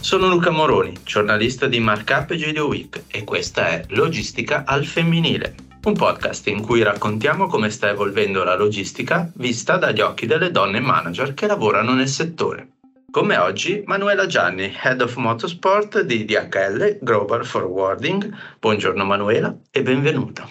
Sono Luca Moroni, giornalista di Markup e Video Week e questa è Logistica al femminile, un podcast in cui raccontiamo come sta evolvendo la logistica vista dagli occhi delle donne manager che lavorano nel settore. Come oggi, Manuela Gianni, Head of Motorsport di DHL Global Forwarding. Buongiorno Manuela e benvenuta.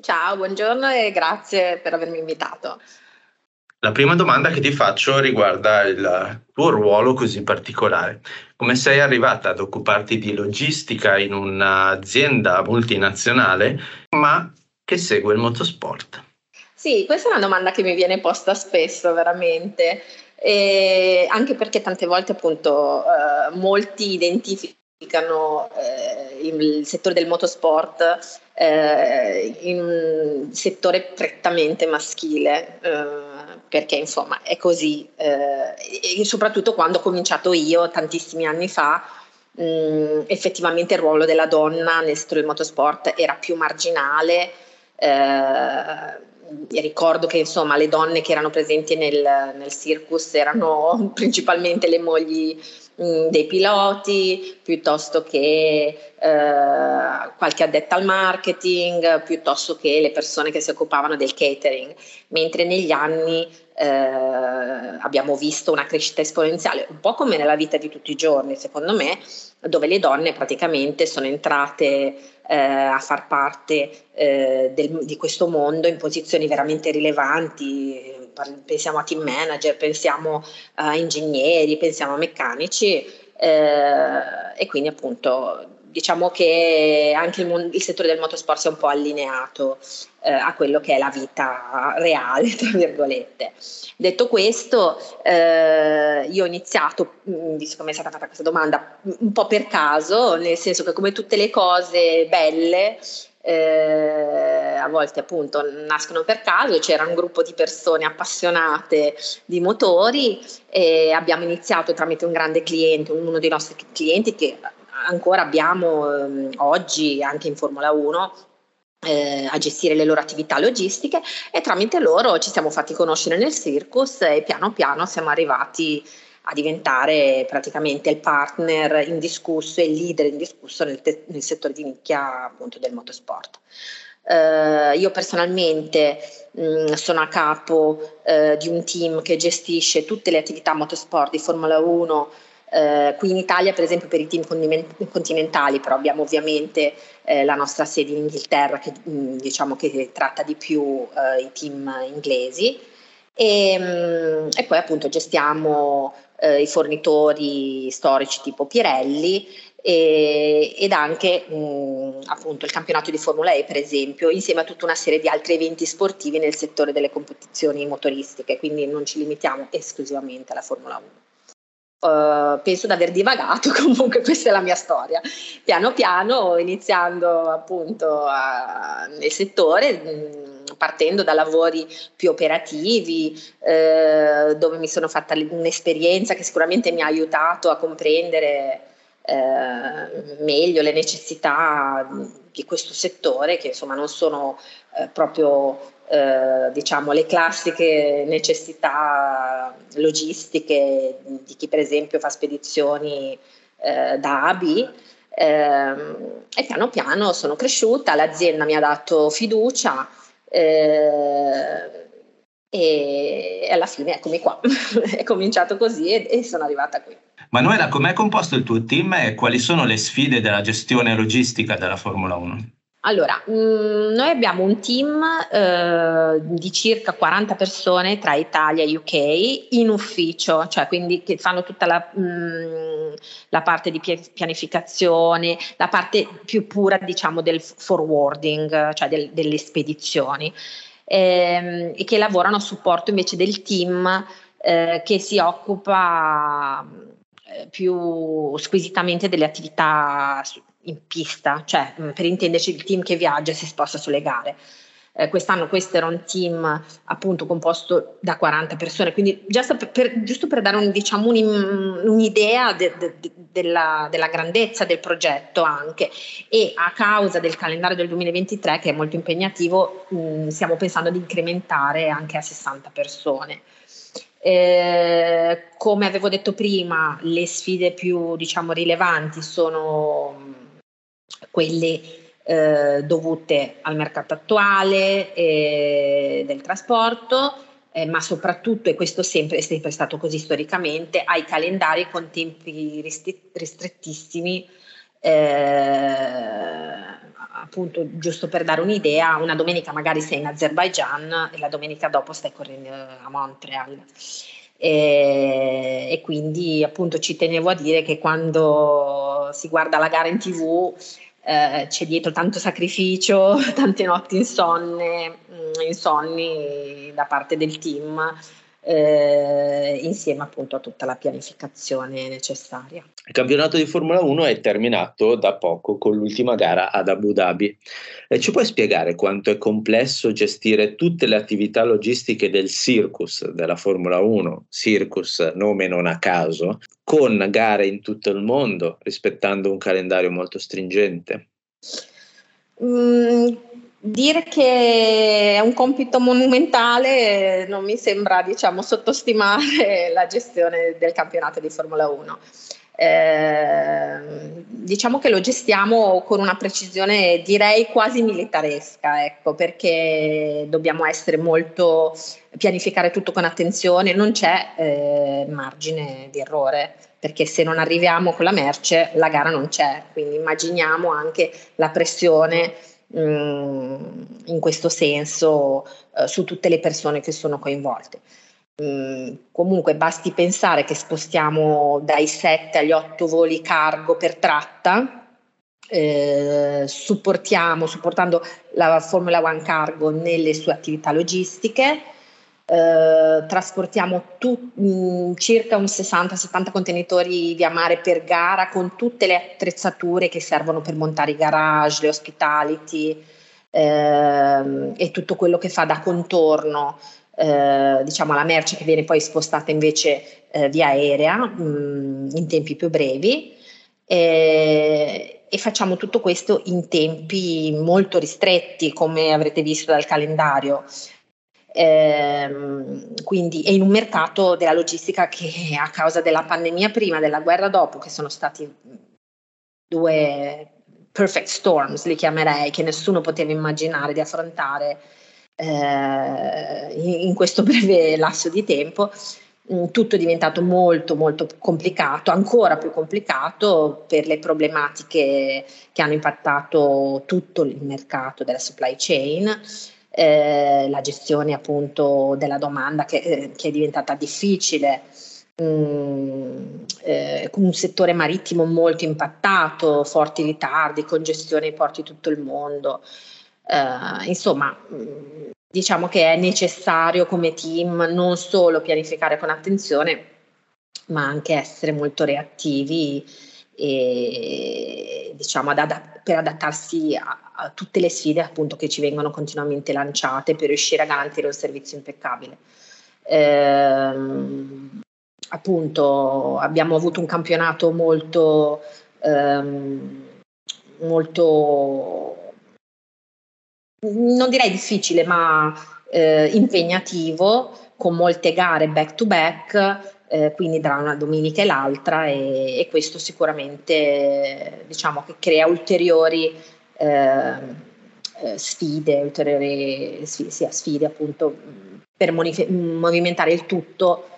Ciao, buongiorno e grazie per avermi invitato. La prima domanda che ti faccio riguarda il tuo ruolo così particolare. Come sei arrivata ad occuparti di logistica in un'azienda multinazionale, ma che segue il motorsport? Sì, questa è una domanda che mi viene posta spesso, veramente. E anche perché tante volte appunto eh, molti identificano eh, il settore del motorsport eh, in un settore prettamente maschile, eh, perché insomma è così, eh, e soprattutto quando ho cominciato io tantissimi anni fa, mh, mm, effettivamente il ruolo della donna nel settore del motorsport era più marginale. Eh, ricordo che insomma le donne che erano presenti nel, nel circus erano principalmente le mogli Mm, dei piloti piuttosto che eh, qualche addetta al marketing, piuttosto che le persone che si occupavano del catering, mentre negli anni eh, abbiamo visto una crescita esponenziale, un po' come nella vita di tutti i giorni, secondo me, dove le donne praticamente sono entrate eh, a far parte eh, del, di questo mondo in posizioni veramente rilevanti, pensiamo a team manager, pensiamo a ingegneri, pensiamo a meccanici eh, e quindi appunto diciamo che anche il, il, settore del motorsport si è un po' allineato eh, a quello che è la vita reale, tra virgolette. Detto questo, eh, io ho iniziato, visto che mi è stata fatta questa domanda, un po' per caso, nel senso che come tutte le cose belle, eh, a volte appunto nascono per caso, c'era un gruppo di persone appassionate di motori e abbiamo iniziato tramite un grande cliente, uno dei nostri clienti che ancora abbiamo eh, oggi anche in Formula 1 eh, a gestire le loro attività logistiche e tramite loro ci siamo fatti conoscere nel circus e piano piano siamo arrivati a diventare praticamente il partner indiscusso e il leader indiscusso nel, te- nel settore di nicchia appunto del motorsport. Uh, io personalmente mh, mm, sono a capo uh, di un team che gestisce tutte le attività motorsport di Formula 1 Uh, qui in Italia, per esempio, per i team continentali, però abbiamo ovviamente eh, la nostra sede in Inghilterra che mh, mm, diciamo che tratta di più eh, i team inglesi e, mh, mm, e, poi appunto gestiamo eh, i fornitori storici tipo Pirelli e, ed anche mh, appunto il campionato di Formula E per esempio insieme a tutta una serie di altri eventi sportivi nel settore delle competizioni motoristiche quindi non ci limitiamo esclusivamente alla Formula 1. Uh, penso di aver divagato, comunque questa è la mia storia. Piano piano, iniziando appunto a, nel settore, mh, partendo da lavori più operativi, eh, dove mi sono fatta un'esperienza che sicuramente mi ha aiutato a comprendere eh, meglio le necessità di questo settore, che insomma non sono eh, proprio eh, diciamo le classiche necessità logistiche di chi per esempio fa spedizioni eh, da A a B. Eh, e piano piano sono cresciuta, l'azienda mi ha dato fiducia, eh, e alla fine eccomi qua, è cominciato così e, e sono arrivata qui. Manuela, com'è composto il tuo team e quali sono le sfide della gestione logistica della Formula 1? Allora, mh, mm, noi abbiamo un team eh, di circa 40 persone tra Italia e UK in ufficio, cioè quindi che fanno tutta la, mh, mm, la parte di pianificazione, la parte più pura diciamo del forwarding, cioè del, delle spedizioni, ehm, e che lavorano a supporto invece del team eh, che si occupa eh, più squisitamente delle attività in pista, cioè mm, per intenderci il team che viaggia e si sposta sulle gare. Eh, quest'anno questo era un team appunto composto da 40 persone, quindi per, per, giusto per dare un, diciamo, un, un'idea de, de, de, della, della, grandezza del progetto anche e a causa del calendario del 2023 che è molto impegnativo mh, mm, stiamo pensando di incrementare anche a 60 persone. Eh, come avevo detto prima, le sfide più diciamo, rilevanti sono quelle eh, dovute al mercato attuale eh, del trasporto, eh, ma soprattutto, e questo sempre, è sempre stato così storicamente, ai calendari con tempi ristrettissimi eh, appunto giusto per dare un'idea, una domenica magari sei in Azerbaijan e la domenica dopo stai correndo a Montreal. E, e, quindi appunto ci tenevo a dire che quando si guarda la gara in tv eh, c'è dietro tanto sacrificio, tante notti insonne, mm, insonni da parte del team eh, insieme appunto a tutta la pianificazione necessaria. Il campionato di Formula 1 è terminato da poco con l'ultima gara ad Abu Dhabi. E ci puoi spiegare quanto è complesso gestire tutte le attività logistiche del circus della Formula 1, circus nome non a caso, con gare in tutto il mondo, rispettando un calendario molto stringente? Mm, Dire che è un compito monumentale non mi sembra, diciamo, sottostimare la gestione del campionato di Formula 1. Eh, diciamo che lo gestiamo con una precisione direi quasi militaresca, ecco, perché dobbiamo essere molto pianificare tutto con attenzione, non c'è eh, margine di errore, perché se non arriviamo con la merce la gara non c'è, quindi immaginiamo anche la pressione in questo senso eh, su tutte le persone che sono coinvolte. Mm, comunque basti pensare che spostiamo dai 7 agli 8 voli cargo per tratta, eh, supportiamo, supportando la Formula One Cargo nelle sue attività logistiche, eh, trasportiamo tu, mh, mm, circa un 60-70 contenitori via mare per gara con tutte le attrezzature che servono per montare i garage, le hospitality eh, e tutto quello che fa da contorno eh, diciamo alla merce che viene poi spostata invece eh, via aerea mh, mm, in tempi più brevi. E facciamo tutto questo in tempi molto ristretti come avrete visto dal calendario Ehm, quindi è in un mercato della logistica che a causa della pandemia prima, della guerra dopo, che sono stati due perfect storms, li chiamerei, che nessuno poteva immaginare di affrontare eh, in, questo breve lasso di tempo, mm, tutto è diventato molto molto complicato, ancora più complicato per le problematiche che hanno impattato tutto il mercato della supply chain eh, la gestione appunto della domanda che, eh, che è diventata difficile, mm, eh, un settore marittimo molto impattato, forti ritardi, congestione ai porti di tutto il mondo. Eh, insomma, mm, diciamo che è necessario come team non solo pianificare con attenzione, ma anche essere molto reattivi e diciamo ad per adattarsi a, a, tutte le sfide appunto che ci vengono continuamente lanciate per riuscire a garantire un servizio impeccabile. Ehm, appunto abbiamo avuto un campionato molto, ehm, molto non direi difficile ma eh, impegnativo con molte gare back to back eh, quindi tra una domenica e l'altra e, e questo sicuramente diciamo che crea ulteriori eh, eh sfide, ulteriori sfide, sfide appunto per monif- movimentare il tutto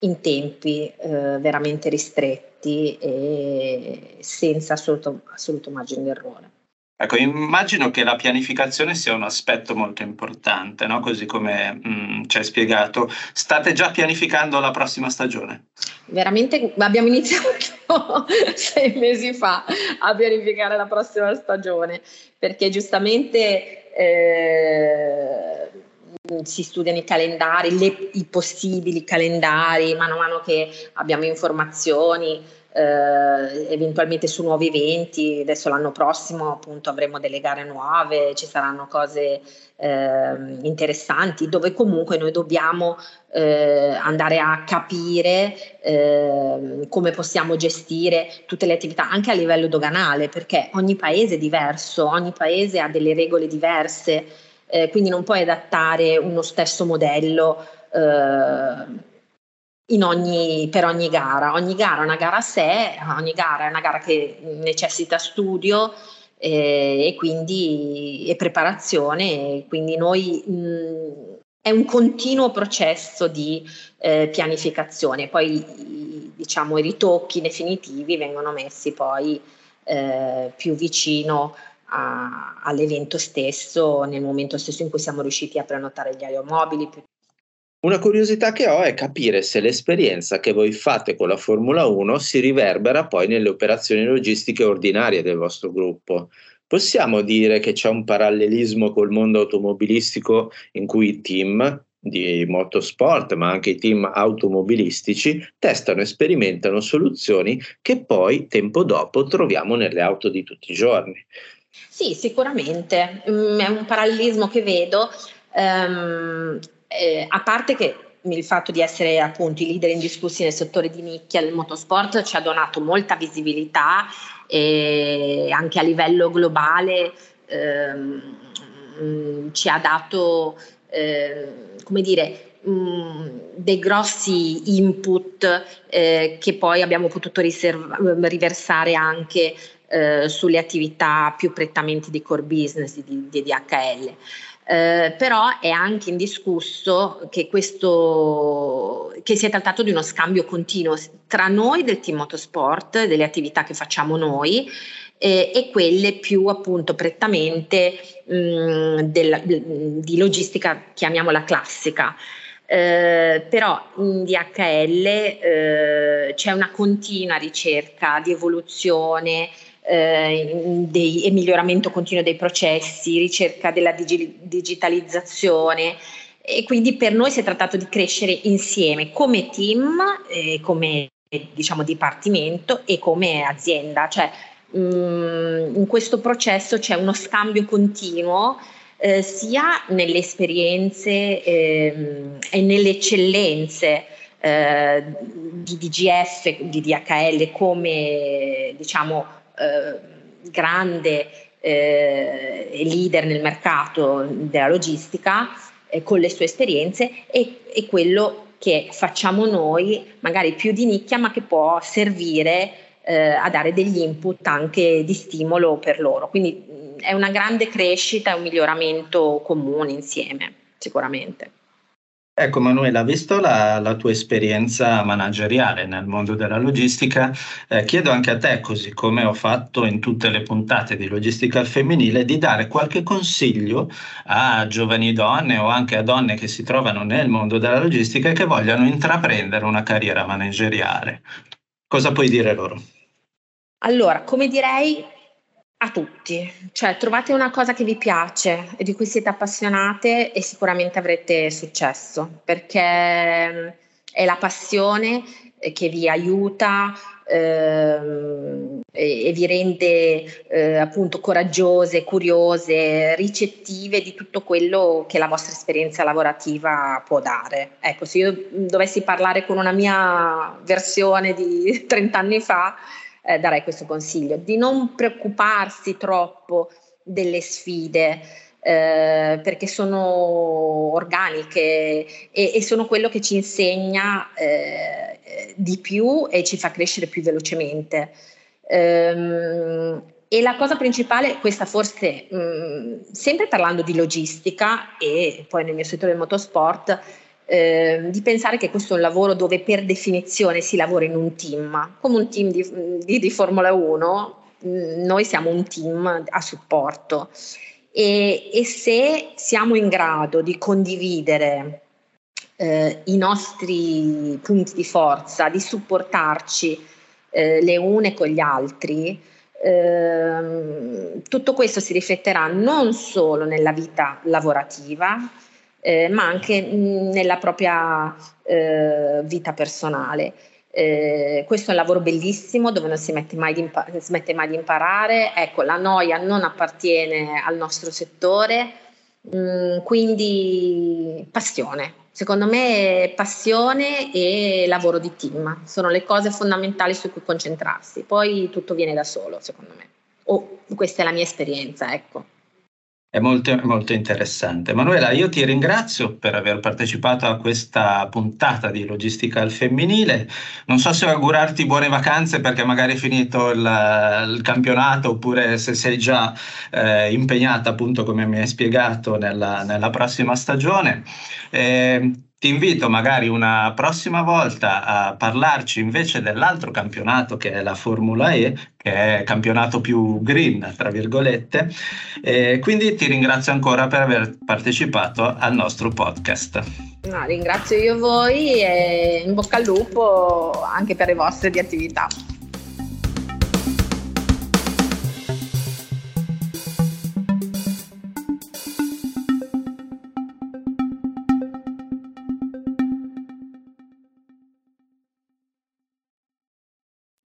in tempi eh, veramente ristretti e senza assoluto, assoluto margine di errore. Ecco, immagino che la pianificazione sia un aspetto molto importante, no? così come mh, mm, ci hai spiegato. State già pianificando la prossima stagione? Veramente abbiamo iniziato sei mesi fa a pianificare la prossima stagione, perché giustamente eh, si studiano i calendari, le, i possibili calendari, mano a mano che abbiamo informazioni eh, eventualmente su nuovi eventi, adesso l'anno prossimo appunto avremo delle gare nuove, ci saranno cose eh, interessanti dove comunque noi dobbiamo eh, andare a capire ehm, come possiamo gestire tutte le attività anche a livello doganale perché ogni paese è diverso, ogni paese ha delle regole diverse, eh, quindi non puoi adattare uno stesso modello eh, ogni, per ogni gara. Ogni gara è una gara a sé, ogni gara è una gara che necessita studio eh, e quindi e preparazione. quindi noi mh, è un continuo processo di eh, pianificazione. Poi diciamo i ritocchi definitivi vengono messi poi eh, più vicino all'evento stesso, nel momento stesso in cui siamo riusciti a prenotare gli aeromobili, una curiosità che ho è capire se l'esperienza che voi fate con la Formula 1 si riverbera poi nelle operazioni logistiche ordinarie del vostro gruppo. Possiamo dire che c'è un parallelismo col mondo automobilistico in cui i team di motorsport, ma anche i team automobilistici, testano e sperimentano soluzioni che poi tempo dopo troviamo nelle auto di tutti i giorni. Sì, sicuramente, mm, è un parallelismo che vedo. Um, eh, a parte che il fatto di essere appunto i leader indiscussi nel settore di nicchia del motorsport ci ha donato molta visibilità e anche a livello globale ehm, ci ha dato eh, come dire dei grossi input eh, che poi abbiamo potuto riserva- riversare anche eh, sulle attività più prettamente di core business di, di DHL. Eh, però è anche indiscusso che, questo, che si è trattato di uno scambio continuo tra noi del team motorsport, delle attività che facciamo noi, eh, e quelle più appunto prettamente mh, della, di logistica, chiamiamola classica. Eh, però in DHL eh, c'è una continua ricerca di evoluzione eh, dei, e miglioramento continuo dei processi, ricerca della digi- digitalizzazione. E quindi per noi si è trattato di crescere insieme come team, eh, come diciamo dipartimento e come azienda, cioè mh, mm, in questo processo c'è uno scambio continuo eh, sia nelle esperienze ehm, e nelle eccellenze eh, di DGF, di DHL come diciamo eh, grande eh, leader nel mercato della logistica eh, con le sue esperienze e, e quello che facciamo noi, magari più di nicchia, ma che può servire eh, a dare degli input anche di stimolo per loro. Quindi è una grande crescita e un miglioramento comune insieme, sicuramente. Ecco Manuela, visto la, la, tua esperienza manageriale nel mondo della logistica, eh, chiedo anche a te, così come ho fatto in tutte le puntate di Logistica al Femminile, di dare qualche consiglio a giovani donne o anche a donne che si trovano nel mondo della logistica e che vogliono intraprendere una carriera manageriale. Cosa puoi dire loro? Allora, come direi, a tutti, cioè trovate una cosa che vi piace e di cui siete appassionate e sicuramente avrete successo perché mm, è la passione che vi aiuta ehm, e, e, vi rende eh, appunto coraggiose, curiose, ricettive di tutto quello che la vostra esperienza lavorativa può dare. Ecco, se io dovessi parlare con una mia versione di 30 anni fa, eh, darei questo consiglio, di non preoccuparsi troppo delle sfide. Eh, perché sono organiche e, e, sono quello che ci insegna eh, di più e ci fa crescere più velocemente. Ehm, e la cosa principale, questa forse, mh, mm, sempre parlando di logistica e poi nel mio settore del motorsport, eh, di pensare che questo è un lavoro dove per definizione si lavora in un team, come un team di, di, di Formula 1, mm, noi siamo un team a supporto. E, e se siamo in grado di condividere eh, i nostri punti di forza, di supportarci eh, le une con gli altri, ehm, tutto questo si rifletterà non solo nella vita lavorativa, eh, ma anche nella propria eh, vita personale. Eh, questo è un lavoro bellissimo dove non si, mai impa- smette mai di imparare. Ecco, la noia non appartiene al nostro settore, mh, quindi passione. Secondo me passione e lavoro di team sono le cose fondamentali su cui concentrarsi. Poi tutto viene da solo, secondo me. O oh, questa è la mia esperienza, ecco. È molto, molto interessante. Manuela, io ti ringrazio per aver partecipato a questa puntata di Logistica al Femminile. Non so se augurarti buone vacanze perché magari è finito il, il campionato oppure se sei già eh, impegnata, appunto, come mi hai spiegato, nella, nella prossima stagione. Eh, ti invito magari una prossima volta a parlarci invece dell'altro campionato che è la Formula E, che è il campionato più green, tra virgolette. E quindi ti ringrazio ancora per aver partecipato al nostro podcast. No, ringrazio io voi e in bocca al lupo anche per le vostre di attività.